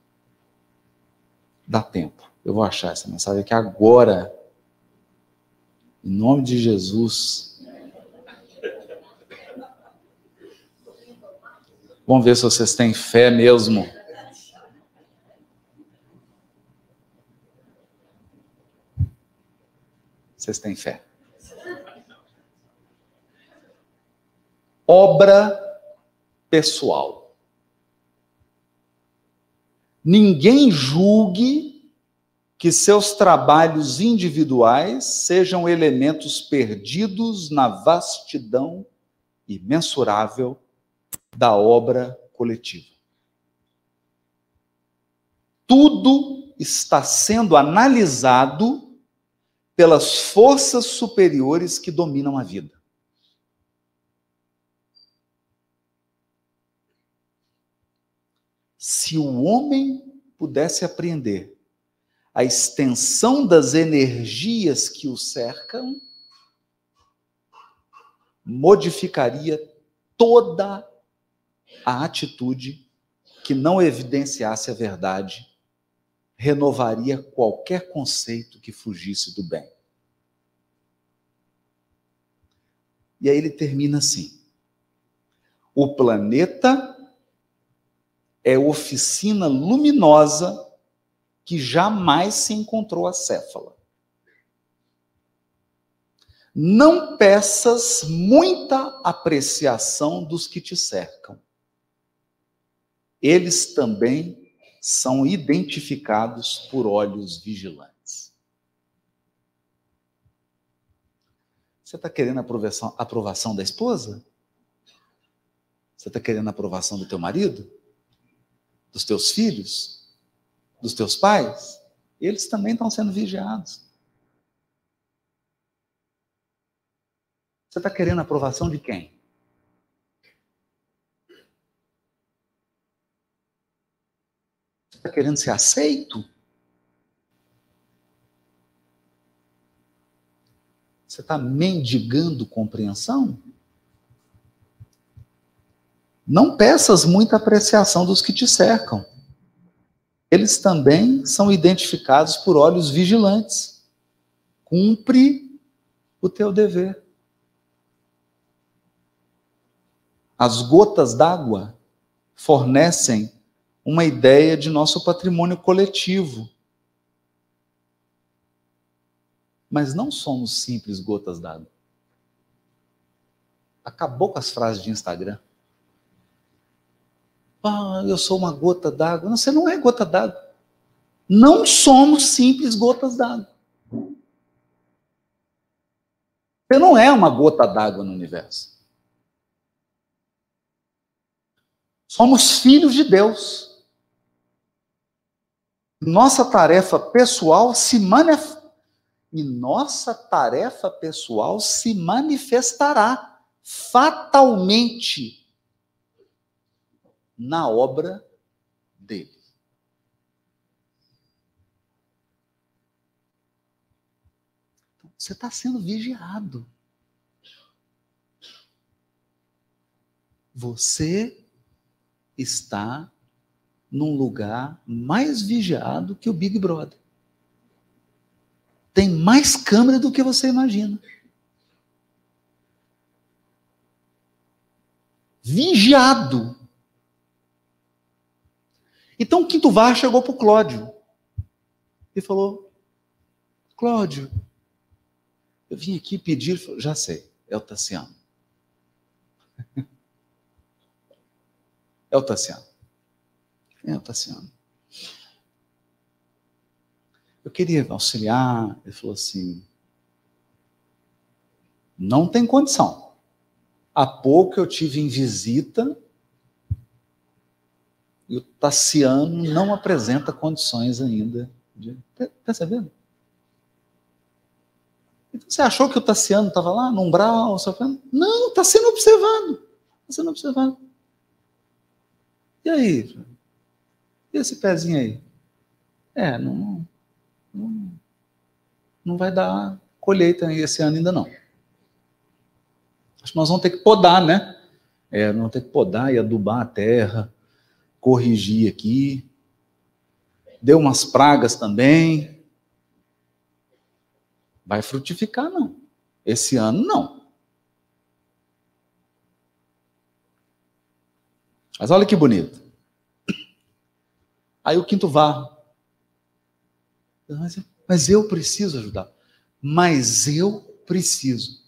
Dá tempo. Eu vou achar essa mensagem aqui agora. Em nome de Jesus. Vamos ver se vocês têm fé mesmo. Vocês têm fé. Obra pessoal. Ninguém julgue que seus trabalhos individuais sejam elementos perdidos na vastidão imensurável da obra coletiva. Tudo está sendo analisado pelas forças superiores que dominam a vida. Se o homem pudesse apreender a extensão das energias que o cercam, modificaria toda a atitude que não evidenciasse a verdade renovaria qualquer conceito que fugisse do bem. E aí ele termina assim: o planeta é oficina luminosa que jamais se encontrou acéfala. Não peças muita apreciação dos que te cercam. Eles também são identificados por olhos vigilantes. Você está querendo aprovação, aprovação da esposa? Você está querendo aprovação do teu marido? dos teus filhos, dos teus pais, eles também estão sendo vigiados. Você está querendo a aprovação de quem? Está querendo ser aceito? Você está mendigando compreensão? Não peças muita apreciação dos que te cercam. Eles também são identificados por olhos vigilantes. Cumpre o teu dever. As gotas d'água fornecem uma ideia de nosso patrimônio coletivo. Mas não somos simples gotas d'água. Acabou com as frases de Instagram. Ah, eu sou uma gota d'água. Não, você não é gota d'água. Não somos simples gotas d'água. Você não é uma gota d'água no universo. Somos filhos de Deus. Nossa tarefa pessoal se manif... e nossa tarefa pessoal se manifestará fatalmente na obra dele. Então, você está sendo vigiado. Você está num lugar mais vigiado que o Big Brother. Tem mais câmera do que você imagina. Vigiado. Então o quinto VAR chegou para o Cláudio e falou: Cláudio, eu vim aqui pedir, já sei, é o Tassiano. *laughs* É o Tassiano. O Tassiano. Eu queria auxiliar, ele falou assim: não tem condição. Há pouco eu tive em visita e o Tassiano não apresenta condições ainda. De... Percebendo? Então, você achou que o Tassiano estava lá no umbral? Sofrendo? Não, está sendo observado. Está sendo observado. E aí? E esse pezinho aí? É, não, não, não vai dar colheita esse ano ainda não. Acho que nós vamos ter que podar, né? É, nós vamos ter que podar e adubar a terra corrigir aqui. Deu umas pragas também. Vai frutificar, não. Esse ano, não. Mas olha que bonito. Aí o quinto vá. Mas eu preciso ajudar. Mas eu preciso.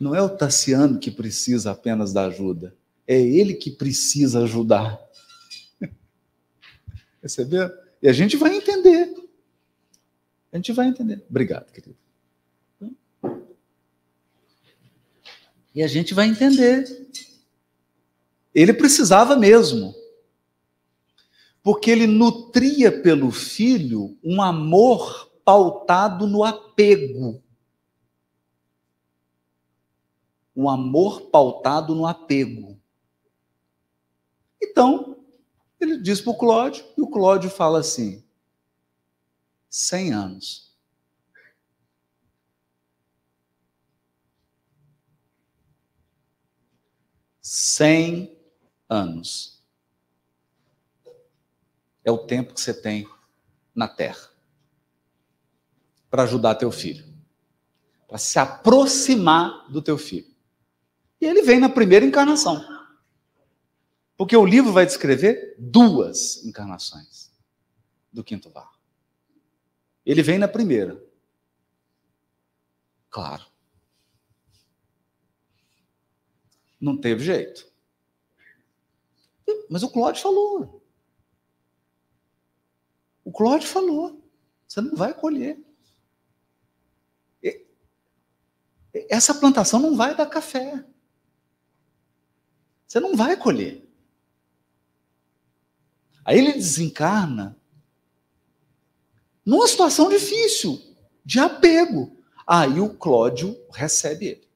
Não é o Tassiano que precisa apenas da ajuda. É ele que precisa ajudar. *laughs* Percebeu? E a gente vai entender. A gente vai entender. Obrigado, querido. E a gente vai entender. Ele precisava mesmo. Porque ele nutria pelo filho um amor pautado no apego. Um amor pautado no apego. Então, Ele diz para o Cláudio, e o Cláudio fala assim: 100 anos. Cem anos. É o tempo que você tem na Terra para ajudar teu filho, para se aproximar do teu filho. E ele vem na primeira encarnação. Porque o livro vai descrever duas encarnações do quinto varro. Ele vem na primeira. Claro. Não teve jeito. Mas o Claude falou. O Claude falou. Você não vai colher. Essa plantação não vai dar café. Você não vai colher. Aí ele desencarna numa situação difícil, de apego. Aí o Cláudio recebe ele.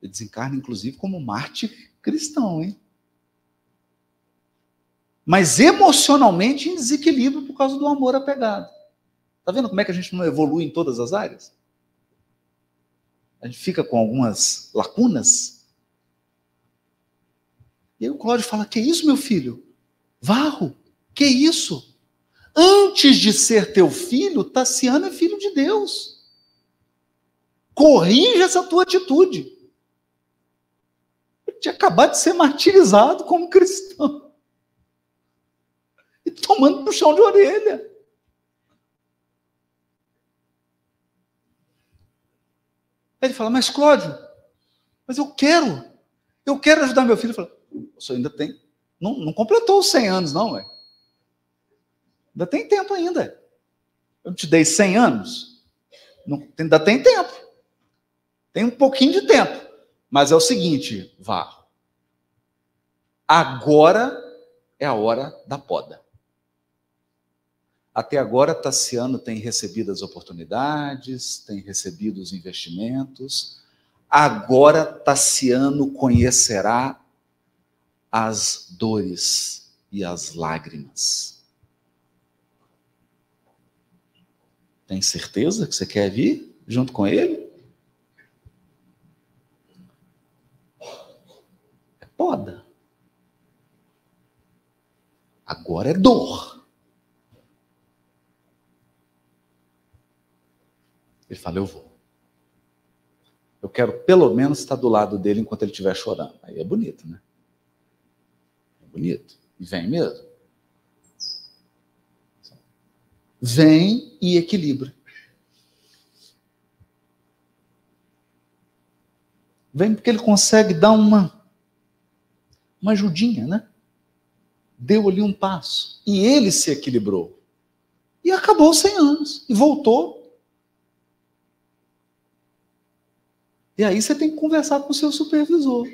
Ele desencarna, inclusive, como mártir cristão, hein? Mas emocionalmente em desequilíbrio por causa do amor apegado. Tá vendo como é que a gente não evolui em todas as áreas? A gente fica com algumas lacunas. E aí o Cláudio fala: Que isso, meu filho? Varro, que isso? Antes de ser teu filho, Tassiano é filho de Deus. Corrija essa tua atitude. Ele tinha acabado de ser martirizado como cristão. Tomando puxão de orelha. Aí ele fala, mas Cláudio, mas eu quero, eu quero ajudar meu filho. Ele fala, você ainda tem, não, não completou os 100 anos, não, ué. Ainda tem tempo ainda. Eu te dei 100 anos, não, ainda tem tempo. Tem um pouquinho de tempo. Mas é o seguinte, vá. Agora é a hora da poda. Até agora, Tassiano tem recebido as oportunidades, tem recebido os investimentos. Agora, Tassiano conhecerá as dores e as lágrimas. Tem certeza que você quer vir junto com ele? É poda. Agora é dor. Ele fala: Eu vou. Eu quero pelo menos estar do lado dele enquanto ele estiver chorando. Aí é bonito, né? É bonito. E vem mesmo. Vem e equilibra. Vem porque ele consegue dar uma, uma ajudinha, né? Deu ali um passo. E ele se equilibrou. E acabou os 100 anos. E voltou E aí você tem que conversar com o seu supervisor.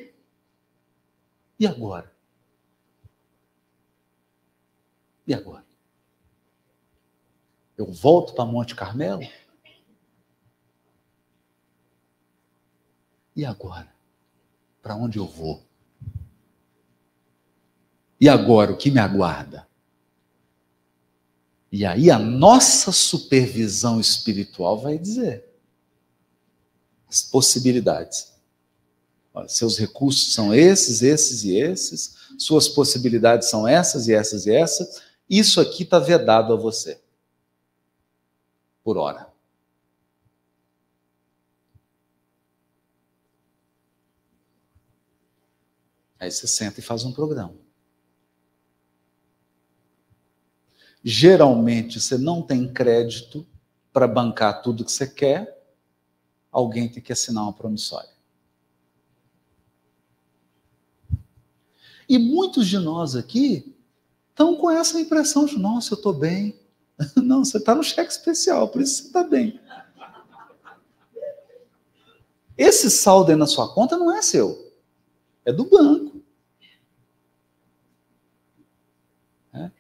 E agora? E agora? Eu volto para Monte Carmelo? E agora? Para onde eu vou? E agora o que me aguarda? E aí a nossa supervisão espiritual vai dizer: possibilidades. Olha, seus recursos são esses, esses e esses, suas possibilidades são essas e essas e essas. Isso aqui está vedado a você. Por hora. Aí você senta e faz um programa. Geralmente você não tem crédito para bancar tudo que você quer, alguém tem que assinar uma promissória. E muitos de nós aqui estão com essa impressão de, nossa, eu estou bem. *laughs* Não, você está no cheque especial, por isso você está bem. Esse saldo aí na sua conta não é seu, é do banco. É,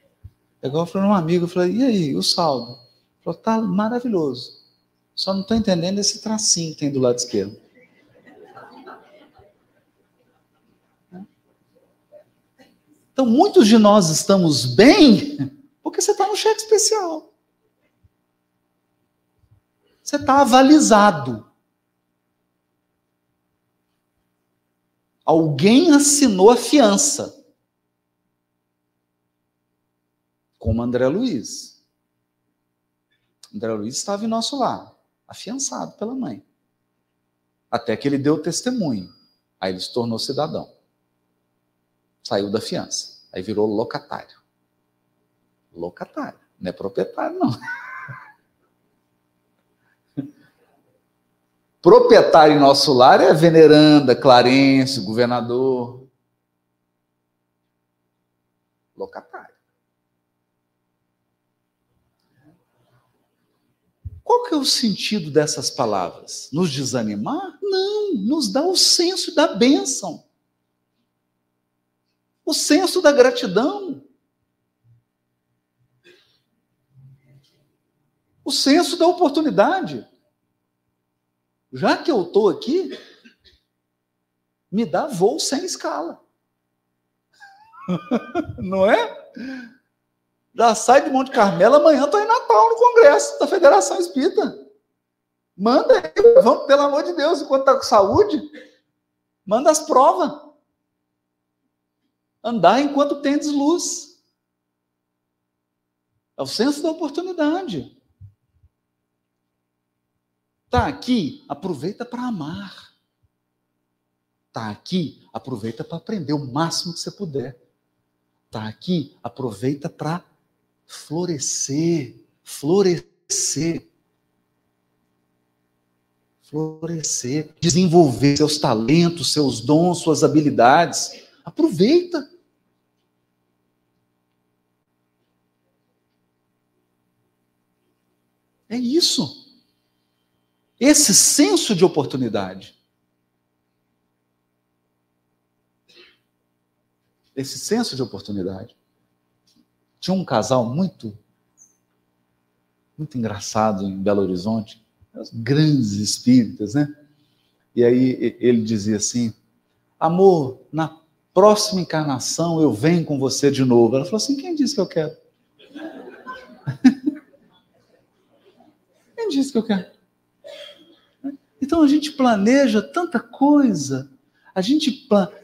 é igual eu falei um amigo, eu falei, e aí, o saldo? Ele falou, tá maravilhoso. Só não estou entendendo esse tracinho que tem do lado esquerdo. Então, muitos de nós estamos bem porque você está no cheque especial. Você está avalizado. Alguém assinou a fiança. Como André Luiz. André Luiz estava em nosso lar, afiançado pela mãe. Até que ele deu testemunho. Aí ele se tornou cidadão. Saiu da fiança. Aí virou locatário. Locatário. Não é proprietário, não. *laughs* Proprietário em nosso lar é veneranda, Clarence, governador. Locatário. Qual que é o sentido dessas palavras? Nos desanimar? Não, nos dá o senso da bênção. O senso da gratidão. O senso da oportunidade já que eu estou aqui, me dá voo sem escala. *laughs* Não é? Já sai de Monte Carmelo, amanhã estou em Natal no Congresso da Federação Espírita. Manda aí, vamos, pelo amor de Deus, enquanto está com saúde, manda as provas. Andar enquanto tem luz. É o senso da oportunidade. Está aqui, aproveita para amar. Está aqui, aproveita para aprender o máximo que você puder. Está aqui, aproveita para florescer, florescer. Florescer, desenvolver seus talentos, seus dons, suas habilidades. Aproveita. É isso esse senso de oportunidade. Esse senso de oportunidade. Tinha um casal muito, muito engraçado em Belo Horizonte, grandes espíritas, né? E aí ele dizia assim: Amor, na próxima encarnação eu venho com você de novo. Ela falou assim: Quem disse que eu quero? *laughs* Quem disse que eu quero? Então a gente planeja tanta coisa, a gente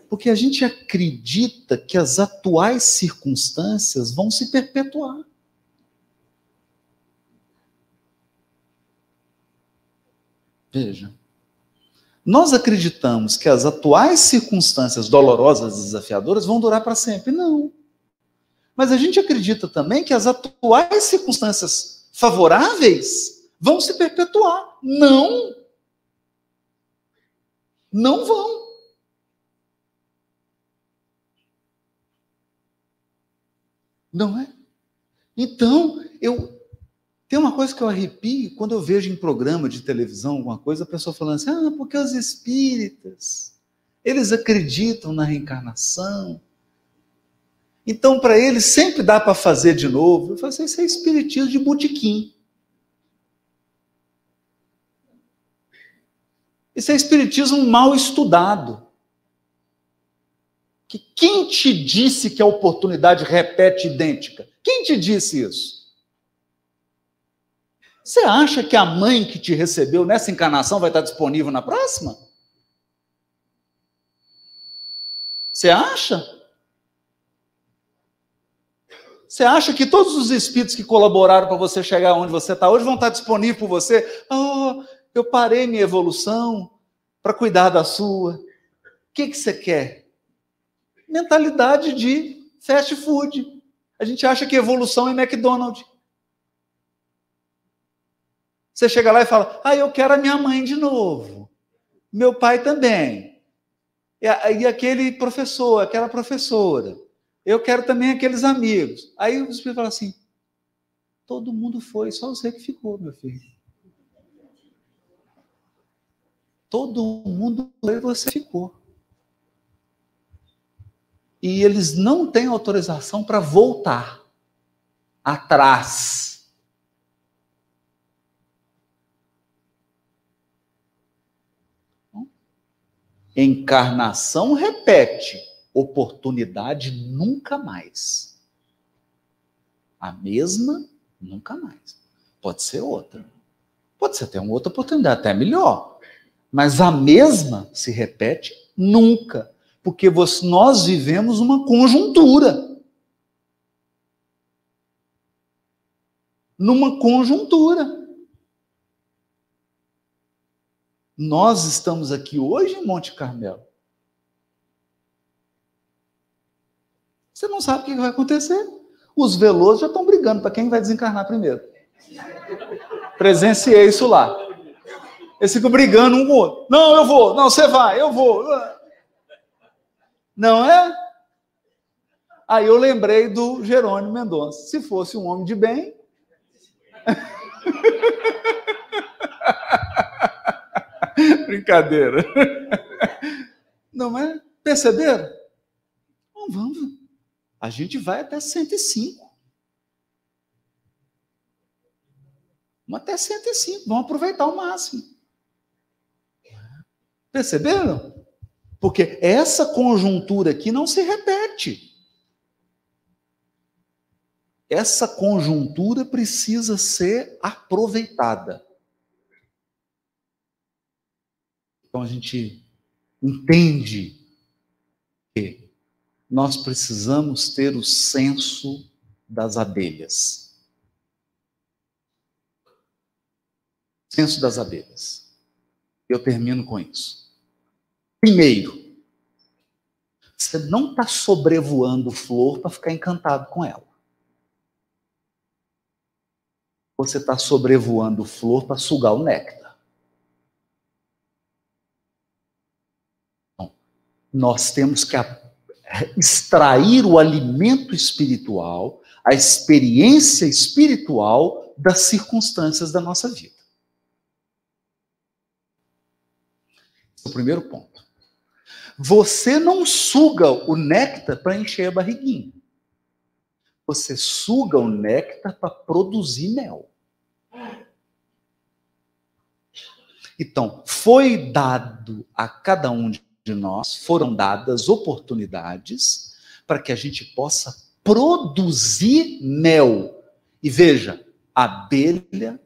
porque a gente acredita que as atuais circunstâncias vão se perpetuar. Veja, nós acreditamos que as atuais circunstâncias dolorosas e desafiadoras vão durar para sempre. Não. Mas a gente acredita também que as atuais circunstâncias favoráveis vão se perpetuar. Não. Não vão. Não é? Então, eu tem uma coisa que eu arrepio quando eu vejo em programa de televisão alguma coisa, a pessoa falando assim: "Ah, porque os espíritas, eles acreditam na reencarnação. Então, para eles sempre dá para fazer de novo". Eu falo assim: "Isso é espiritismo de botequim". Isso é espiritismo mal estudado. Que quem te disse que a oportunidade repete idêntica? Quem te disse isso? Você acha que a mãe que te recebeu nessa encarnação vai estar disponível na próxima? Você acha? Você acha que todos os espíritos que colaboraram para você chegar onde você está hoje vão estar disponíveis por você? Oh, eu parei minha evolução para cuidar da sua. O que, que você quer? Mentalidade de fast food. A gente acha que evolução é McDonald's. Você chega lá e fala: Ah, eu quero a minha mãe de novo. Meu pai também. E, aquele professor, aquela professora. Eu quero também aqueles amigos. Aí o Espírito fala assim: Todo mundo foi, só você que ficou, meu filho. Todo mundo e você ficou. E eles não têm autorização para voltar atrás. Encarnação repete, oportunidade nunca mais. A mesma, nunca mais. Pode ser outra. Pode ser até uma outra oportunidade, até melhor. Mas a mesma se repete nunca. Porque nós vivemos uma conjuntura. Numa conjuntura. Nós estamos aqui hoje em Monte Carmelo. Você não sabe o que vai acontecer. Os velosos já estão brigando para quem vai desencarnar primeiro. Presenciei isso lá. Eles ficam brigando um com o outro. Não, eu vou. Não, você vai. Eu vou. Não é? Aí eu lembrei do Jerônimo Mendonça. Se fosse um homem de bem. *laughs* Brincadeira. Não é? Perceberam? Então, vamos. A gente vai até 105. Vamos até 105. Vamos aproveitar o máximo. Perceberam? Porque essa conjuntura aqui não se repete. Essa conjuntura precisa ser aproveitada. Então a gente entende que nós precisamos ter o senso das abelhas. Senso das abelhas. Eu termino com isso. Primeiro, você não está sobrevoando flor para ficar encantado com ela. Você está sobrevoando flor para sugar o néctar. Então, nós temos que extrair o alimento espiritual, a experiência espiritual das circunstâncias da nossa vida. Esse é o primeiro ponto. Você não suga o néctar para encher a barriguinha. Você suga o néctar para produzir mel. Então, foi dado a cada um de nós, foram dadas oportunidades para que a gente possa produzir mel. E veja, abelha,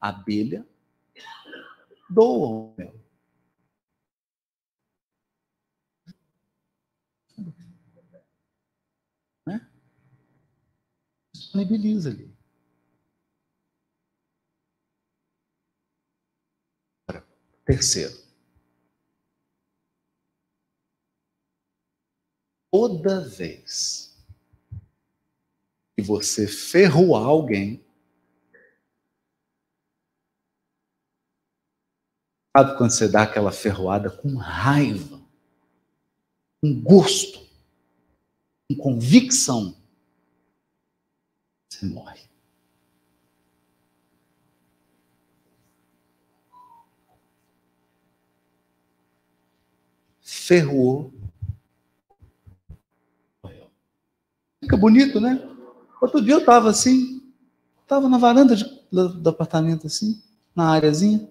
abelha doa o mel. Disponibiliza ali. Terceiro. Toda vez que você ferroar alguém, sabe quando você dá aquela ferroada com raiva, com gosto, com convicção? Você morre. Ferrou. Fica bonito, né? Outro dia eu estava assim, estava na varanda de, do, do, apartamento assim, na áreazinha.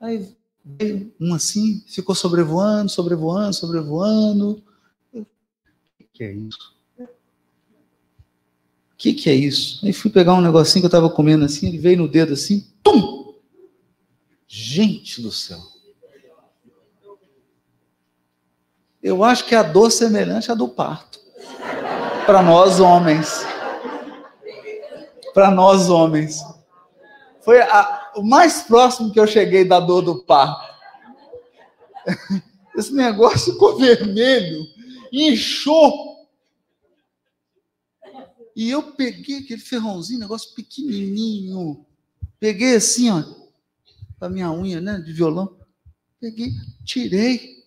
Aí veio um assim, ficou sobrevoando, sobrevoando, sobrevoando. O que é isso? Que, que é isso? Aí fui pegar um negocinho que eu estava comendo assim, ele veio no dedo assim, tum! Gente do céu. Eu acho que a dor semelhante à do parto. Para nós homens. Para nós homens. Foi a, o mais próximo que eu cheguei da dor do parto. *laughs* Esse negócio ficou vermelho, inchou e eu peguei aquele ferrãozinho, negócio pequenininho. Peguei assim, ó, a minha unha, né, de violão. Peguei, tirei.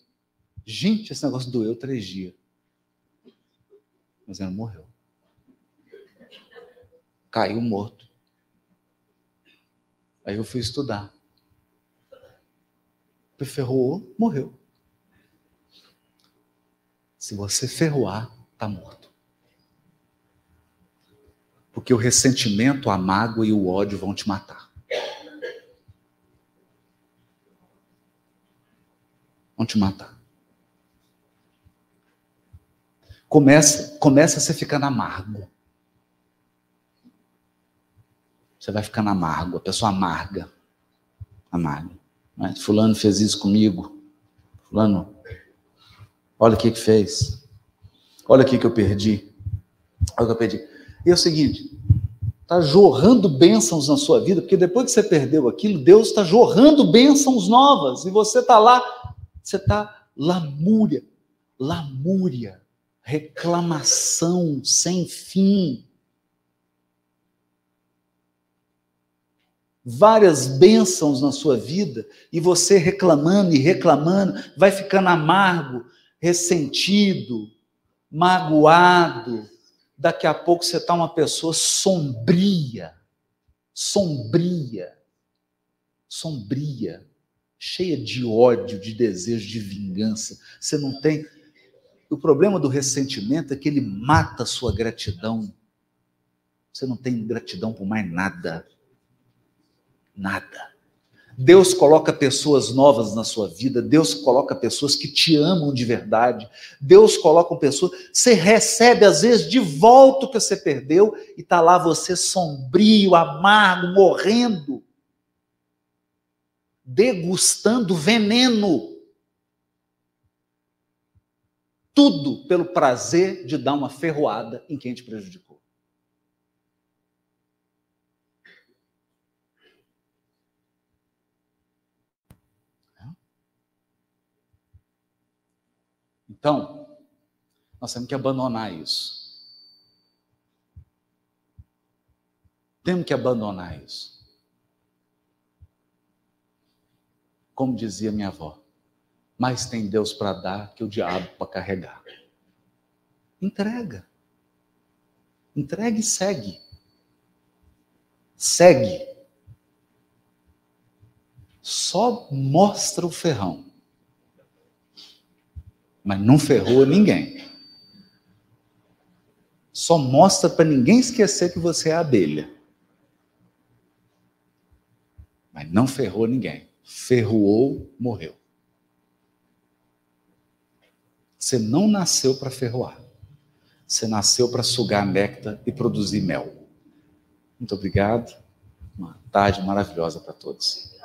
Gente, esse negócio doeu três dias. Mas ela morreu. Caiu morto. Aí eu fui estudar. Ferroou, morreu. Se você ferroar, está morto. Porque o ressentimento, a mágoa e o ódio vão te matar. Vão te matar. começa, começa você ficar amargo. Você vai ficando amargo, a pessoa amarga. Amarga. Né? Fulano fez isso comigo. Fulano, olha o que que fez. Olha o que que eu perdi. Olha o que eu perdi. E é o seguinte, está jorrando bênçãos na sua vida, porque depois que você perdeu aquilo, Deus está jorrando bênçãos novas, e você está lá, você está lamúria, lamúria, reclamação sem fim. Várias bênçãos na sua vida, e você reclamando e reclamando, vai ficando amargo, ressentido, magoado. Daqui a pouco você está uma pessoa sombria, sombria, sombria, cheia de ódio, de desejo de vingança. Você não tem o problema do ressentimento é que ele mata a sua gratidão. Você não tem gratidão por mais nada. Nada. Deus coloca pessoas novas na sua vida, Deus coloca pessoas que te amam de verdade, Deus coloca pessoas, você recebe às vezes de volta o que você perdeu e está lá você sombrio, amargo, morrendo, degustando veneno. Tudo pelo prazer de dar uma ferroada em quem te prejudicou. Então, nós temos que abandonar isso. Temos que abandonar isso. Como dizia minha avó, mais tem Deus para dar que o diabo para carregar. Entrega. Entrega e segue. Segue. Só mostra o ferrão. Mas não ferrou ninguém. Só mostra para ninguém esquecer que você é abelha. Mas não ferrou ninguém. Ferroou, morreu. Você não nasceu para ferroar. Você nasceu para sugar néctar e produzir mel. Muito obrigado. Uma tarde maravilhosa para todos.